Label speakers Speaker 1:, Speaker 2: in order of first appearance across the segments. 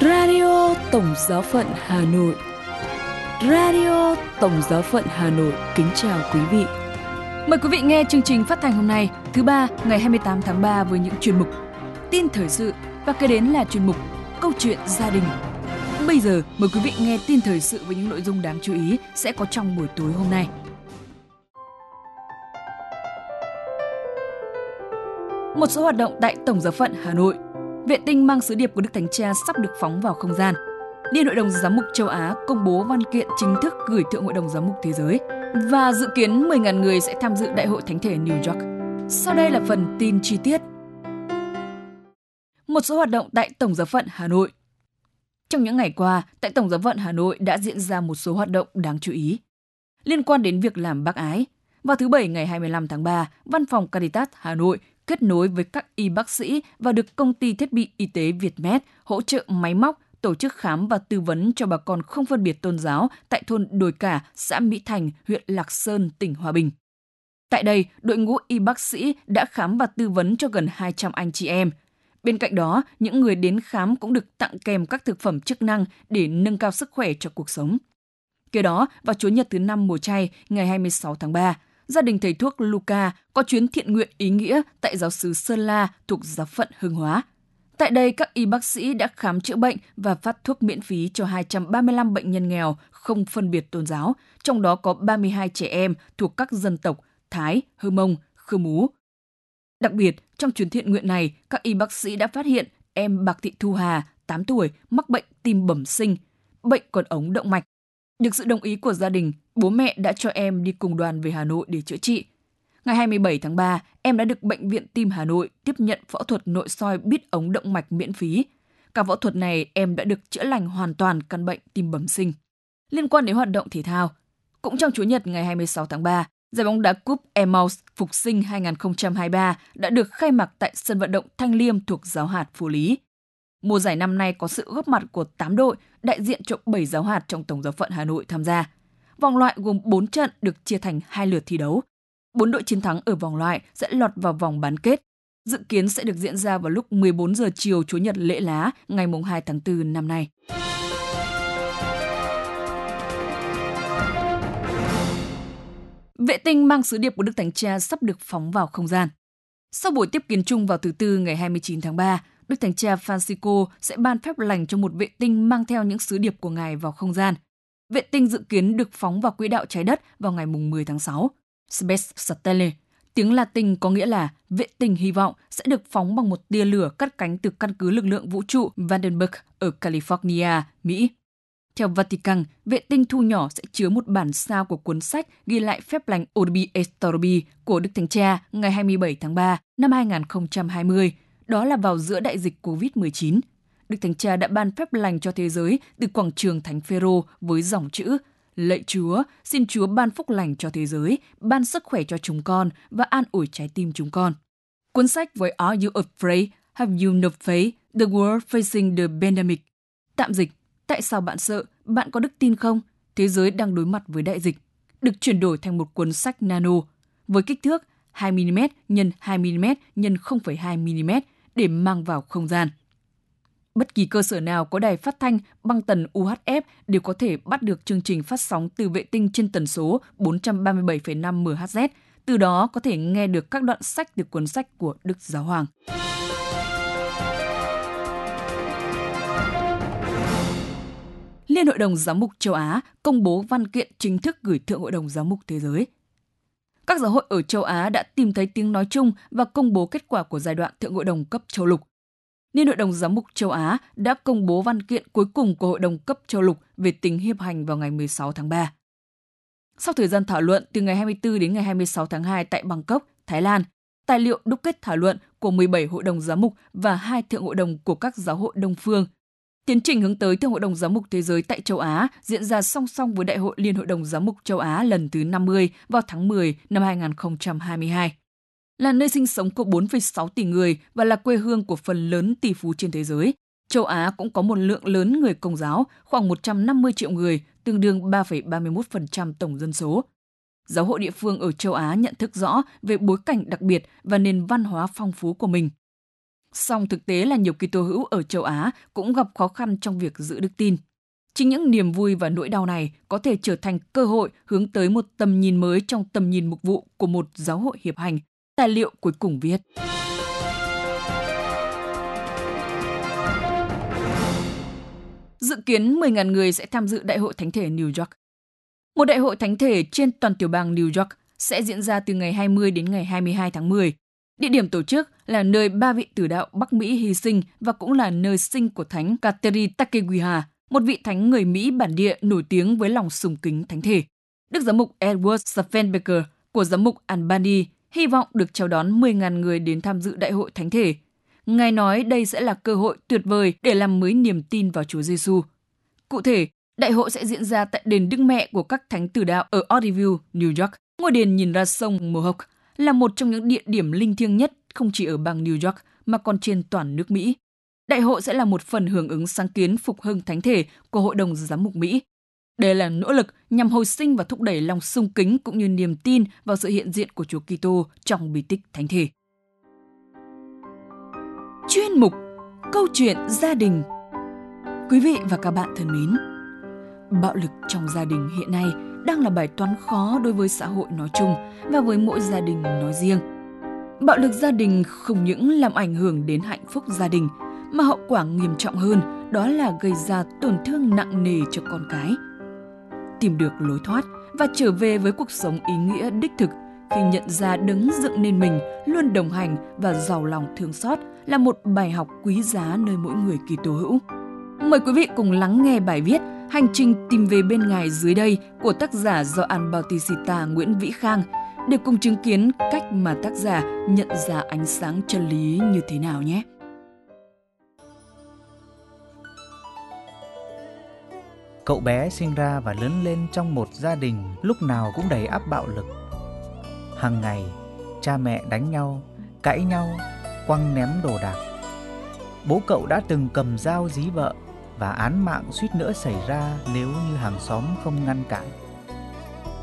Speaker 1: Radio Tổng Giáo phận Hà Nội Radio Tổng Giáo phận Hà Nội kính chào quý vị.
Speaker 2: Mời quý vị nghe chương trình phát thanh hôm nay, thứ ba, ngày 28 tháng 3 với những chuyên mục Tin thời sự và kế đến là chuyên mục Câu chuyện gia đình. Bây giờ mời quý vị nghe tin thời sự với những nội dung đáng chú ý sẽ có trong buổi tối hôm nay. Một số hoạt động tại Tổng giáo phận Hà Nội. Vệ tinh mang sứ điệp của Đức Thánh Cha sắp được phóng vào không gian. Liên Hội đồng Giám mục châu Á công bố văn kiện chính thức gửi Thượng Hội đồng Giám mục Thế giới và dự kiến 10.000 người sẽ tham dự Đại hội Thánh thể New York. Sau đây là phần tin chi tiết. Một số hoạt động tại Tổng giáo phận Hà Nội. Trong những ngày qua, tại Tổng giáo phận Hà Nội đã diễn ra một số hoạt động đáng chú ý. Liên quan đến việc làm bác ái, vào thứ Bảy ngày 25 tháng 3, Văn phòng Caritas Hà Nội kết nối với các y bác sĩ và được công ty thiết bị y tế Vietmed hỗ trợ máy móc, tổ chức khám và tư vấn cho bà con không phân biệt tôn giáo tại thôn Đồi Cả, xã Mỹ Thành, huyện Lạc Sơn, tỉnh Hòa Bình. Tại đây, đội ngũ y bác sĩ đã khám và tư vấn cho gần 200 anh chị em. Bên cạnh đó, những người đến khám cũng được tặng kèm các thực phẩm chức năng để nâng cao sức khỏe cho cuộc sống. Kế đó, vào Chủ nhật thứ năm mùa chay, ngày 26 tháng 3, gia đình thầy thuốc Luca có chuyến thiện nguyện ý nghĩa tại giáo sứ Sơn La thuộc giáo phận Hưng Hóa. Tại đây, các y bác sĩ đã khám chữa bệnh và phát thuốc miễn phí cho 235 bệnh nhân nghèo không phân biệt tôn giáo, trong đó có 32 trẻ em thuộc các dân tộc Thái, Hơ Mông, Khơ Mú. Đặc biệt, trong chuyến thiện nguyện này, các y bác sĩ đã phát hiện em Bạc Thị Thu Hà, 8 tuổi, mắc bệnh tim bẩm sinh, bệnh còn ống động mạch. Được sự đồng ý của gia đình, bố mẹ đã cho em đi cùng đoàn về Hà Nội để chữa trị. Ngày 27 tháng 3, em đã được Bệnh viện Tim Hà Nội tiếp nhận phẫu thuật nội soi bít ống động mạch miễn phí. Cả phẫu thuật này em đã được chữa lành hoàn toàn căn bệnh tim bẩm sinh. Liên quan đến hoạt động thể thao, cũng trong Chủ nhật ngày 26 tháng 3, giải bóng đá Cúp Emaus Phục sinh 2023 đã được khai mạc tại sân vận động Thanh Liêm thuộc giáo hạt Phú Lý. Mùa giải năm nay có sự góp mặt của 8 đội đại diện cho 7 giáo hạt trong Tổng giáo phận Hà Nội tham gia. Vòng loại gồm 4 trận được chia thành hai lượt thi đấu. Bốn đội chiến thắng ở vòng loại sẽ lọt vào vòng bán kết. Dự kiến sẽ được diễn ra vào lúc 14 giờ chiều Chủ nhật lễ lá ngày 2 tháng 4 năm nay. Vệ tinh mang sứ điệp của Đức Thánh Cha sắp được phóng vào không gian. Sau buổi tiếp kiến chung vào thứ Tư ngày 29 tháng 3, Đức Thánh Cha Francisco sẽ ban phép lành cho một vệ tinh mang theo những sứ điệp của Ngài vào không gian. Vệ tinh dự kiến được phóng vào quỹ đạo trái đất vào ngày 10 tháng 6. Space Satellite, tiếng Latin có nghĩa là vệ tinh hy vọng sẽ được phóng bằng một tia lửa cắt cánh từ căn cứ lực lượng vũ trụ Vandenberg ở California, Mỹ. Theo Vatican, vệ tinh thu nhỏ sẽ chứa một bản sao của cuốn sách ghi lại phép lành Orbi et của Đức Thánh Cha ngày 27 tháng 3 năm 2020, đó là vào giữa đại dịch COVID-19. Đức Thánh Cha đã ban phép lành cho thế giới từ quảng trường Thánh Phêrô với dòng chữ Lạy Chúa, xin Chúa ban phúc lành cho thế giới, ban sức khỏe cho chúng con và an ủi trái tim chúng con. Cuốn sách với Are You Afraid? Have You No Faith? The World Facing the Pandemic. Tạm dịch, tại sao bạn sợ? Bạn có đức tin không? Thế giới đang đối mặt với đại dịch. Được chuyển đổi thành một cuốn sách nano với kích thước 2mm x 2mm x 0,2mm để mang vào không gian. Bất kỳ cơ sở nào có đài phát thanh băng tần UHF đều có thể bắt được chương trình phát sóng từ vệ tinh trên tần số 437,5 MHz, từ đó có thể nghe được các đoạn sách từ cuốn sách của Đức Giáo Hoàng. Liên Hội đồng Giám mục châu Á công bố văn kiện chính thức gửi Thượng Hội đồng Giám mục Thế giới. Các giáo hội ở châu Á đã tìm thấy tiếng nói chung và công bố kết quả của giai đoạn Thượng Hội đồng cấp châu lục Liên Hội đồng Giám mục châu Á đã công bố văn kiện cuối cùng của Hội đồng cấp châu lục về tính hiệp hành vào ngày 16 tháng 3. Sau thời gian thảo luận từ ngày 24 đến ngày 26 tháng 2 tại Bangkok, Thái Lan, tài liệu đúc kết thảo luận của 17 hội đồng giám mục và hai thượng hội đồng của các giáo hội Đông phương. Tiến trình hướng tới Thượng hội đồng giám mục thế giới tại châu Á diễn ra song song với Đại hội Liên hội đồng giám mục châu Á lần thứ 50 vào tháng 10 năm 2022 là nơi sinh sống của 4,6 tỷ người và là quê hương của phần lớn tỷ phú trên thế giới. Châu Á cũng có một lượng lớn người công giáo, khoảng 150 triệu người, tương đương 3,31% tổng dân số. Giáo hội địa phương ở châu Á nhận thức rõ về bối cảnh đặc biệt và nền văn hóa phong phú của mình. Song thực tế là nhiều Kitô hữu ở châu Á cũng gặp khó khăn trong việc giữ đức tin. Chính những niềm vui và nỗi đau này có thể trở thành cơ hội hướng tới một tầm nhìn mới trong tầm nhìn mục vụ của một giáo hội hiệp hành, tài liệu cuối cùng viết. Dự kiến 10.000 người sẽ tham dự Đại hội Thánh thể New York. Một đại hội thánh thể trên toàn tiểu bang New York sẽ diễn ra từ ngày 20 đến ngày 22 tháng 10. Địa điểm tổ chức là nơi ba vị tử đạo Bắc Mỹ hy sinh và cũng là nơi sinh của thánh Kateri Takeguha, một vị thánh người Mỹ bản địa nổi tiếng với lòng sùng kính thánh thể. Đức giám mục Edward Steffenbaker của giám mục Albany hy vọng được chào đón 10.000 người đến tham dự đại hội thánh thể. Ngài nói đây sẽ là cơ hội tuyệt vời để làm mới niềm tin vào Chúa Giêsu. Cụ thể, đại hội sẽ diễn ra tại đền Đức Mẹ của các thánh tử đạo ở Oriville, New York. Ngôi đền nhìn ra sông Mohawk là một trong những địa điểm linh thiêng nhất không chỉ ở bang New York mà còn trên toàn nước Mỹ. Đại hội sẽ là một phần hưởng ứng sáng kiến phục hưng thánh thể của Hội đồng Giám mục Mỹ. Đây là nỗ lực nhằm hồi sinh và thúc đẩy lòng sung kính cũng như niềm tin vào sự hiện diện của Chúa Kitô trong bí tích thánh thể. Chuyên mục Câu chuyện gia đình Quý vị và các bạn thân mến, bạo lực trong gia đình hiện nay đang là bài toán khó đối với xã hội nói chung và với mỗi gia đình nói riêng. Bạo lực gia đình không những làm ảnh hưởng đến hạnh phúc gia đình, mà hậu quả nghiêm trọng hơn, đó là gây ra tổn thương nặng nề cho con cái. Tìm được lối thoát và trở về với cuộc sống ý nghĩa đích thực khi nhận ra đứng dựng nên mình, luôn đồng hành và giàu lòng thương xót là một bài học quý giá nơi mỗi người kỳ tố hữu. Mời quý vị cùng lắng nghe bài viết Hành trình tìm về bên ngài dưới đây của tác giả do An Bautista Nguyễn Vĩ Khang để cùng chứng kiến cách mà tác giả nhận ra ánh sáng chân lý như thế nào nhé.
Speaker 3: Cậu bé sinh ra và lớn lên trong một gia đình lúc nào cũng đầy áp bạo lực. Hàng ngày, cha mẹ đánh nhau, cãi nhau, quăng ném đồ đạc. Bố cậu đã từng cầm dao dí vợ và án mạng suýt nữa xảy ra nếu như hàng xóm không ngăn cản.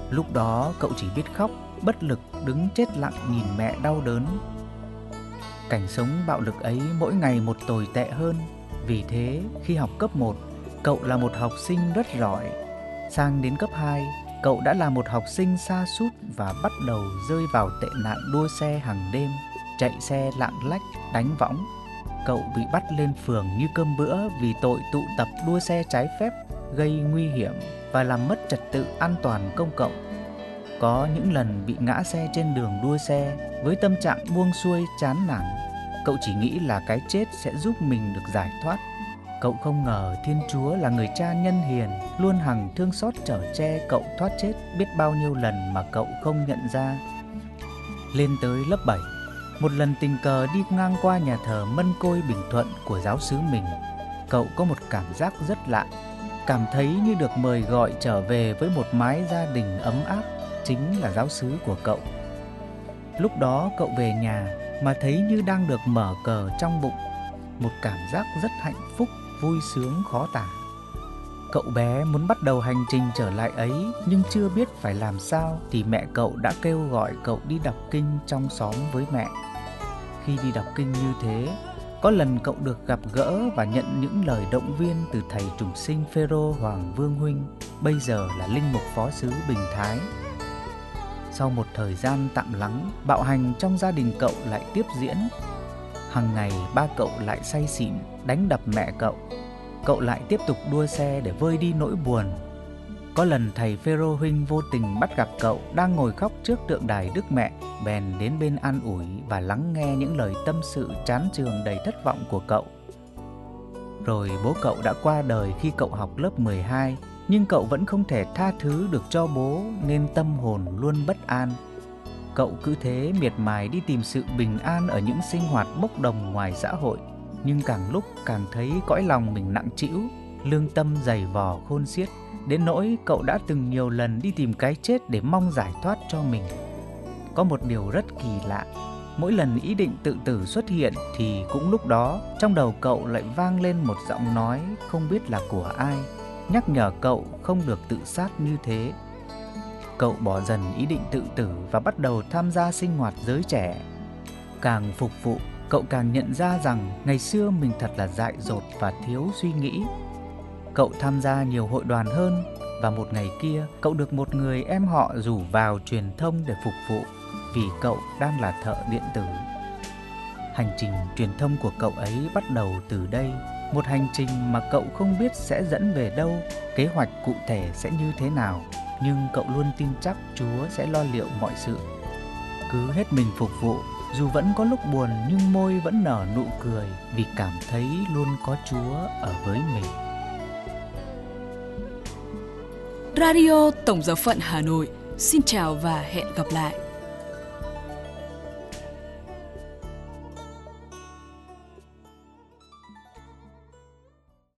Speaker 3: Lúc đó cậu chỉ biết khóc, bất lực đứng chết lặng nhìn mẹ đau đớn. Cảnh sống bạo lực ấy mỗi ngày một tồi tệ hơn. Vì thế, khi học cấp 1, cậu là một học sinh rất giỏi. Sang đến cấp 2, cậu đã là một học sinh xa sút và bắt đầu rơi vào tệ nạn đua xe hàng đêm, chạy xe lạng lách, đánh võng cậu bị bắt lên phường như cơm bữa vì tội tụ tập đua xe trái phép, gây nguy hiểm và làm mất trật tự an toàn công cộng. Có những lần bị ngã xe trên đường đua xe với tâm trạng buông xuôi chán nản, cậu chỉ nghĩ là cái chết sẽ giúp mình được giải thoát. Cậu không ngờ Thiên Chúa là người cha nhân hiền, luôn hằng thương xót trở che cậu thoát chết biết bao nhiêu lần mà cậu không nhận ra. Lên tới lớp 7, một lần tình cờ đi ngang qua nhà thờ Mân Côi Bình Thuận của giáo sứ mình, cậu có một cảm giác rất lạ, cảm thấy như được mời gọi trở về với một mái gia đình ấm áp, chính là giáo sứ của cậu. Lúc đó cậu về nhà mà thấy như đang được mở cờ trong bụng, một cảm giác rất hạnh phúc, vui sướng khó tả. Cậu bé muốn bắt đầu hành trình trở lại ấy nhưng chưa biết phải làm sao thì mẹ cậu đã kêu gọi cậu đi đọc kinh trong xóm với mẹ. Khi đi đọc kinh như thế, có lần cậu được gặp gỡ và nhận những lời động viên từ thầy trùng sinh Phêrô Hoàng Vương huynh, bây giờ là linh mục phó sứ Bình Thái. Sau một thời gian tạm lắng, bạo hành trong gia đình cậu lại tiếp diễn. Hằng ngày ba cậu lại say xỉn đánh đập mẹ cậu cậu lại tiếp tục đua xe để vơi đi nỗi buồn. Có lần thầy Phêrô huynh vô tình bắt gặp cậu đang ngồi khóc trước tượng đài Đức Mẹ, bèn đến bên an ủi và lắng nghe những lời tâm sự chán trường đầy thất vọng của cậu. Rồi bố cậu đã qua đời khi cậu học lớp 12, nhưng cậu vẫn không thể tha thứ được cho bố nên tâm hồn luôn bất an. Cậu cứ thế miệt mài đi tìm sự bình an ở những sinh hoạt bốc đồng ngoài xã hội nhưng càng lúc càng thấy cõi lòng mình nặng trĩu, lương tâm dày vò khôn xiết, đến nỗi cậu đã từng nhiều lần đi tìm cái chết để mong giải thoát cho mình. Có một điều rất kỳ lạ, mỗi lần ý định tự tử xuất hiện thì cũng lúc đó trong đầu cậu lại vang lên một giọng nói không biết là của ai, nhắc nhở cậu không được tự sát như thế. Cậu bỏ dần ý định tự tử và bắt đầu tham gia sinh hoạt giới trẻ. Càng phục vụ cậu càng nhận ra rằng ngày xưa mình thật là dại dột và thiếu suy nghĩ. Cậu tham gia nhiều hội đoàn hơn và một ngày kia cậu được một người em họ rủ vào truyền thông để phục vụ vì cậu đang là thợ điện tử. Hành trình truyền thông của cậu ấy bắt đầu từ đây, một hành trình mà cậu không biết sẽ dẫn về đâu, kế hoạch cụ thể sẽ như thế nào, nhưng cậu luôn tin chắc Chúa sẽ lo liệu mọi sự. Cứ hết mình phục vụ, dù vẫn có lúc buồn nhưng môi vẫn nở nụ cười vì cảm thấy luôn có Chúa ở với mình.
Speaker 1: Radio Tổng giáo phận Hà Nội. Xin chào và hẹn gặp lại.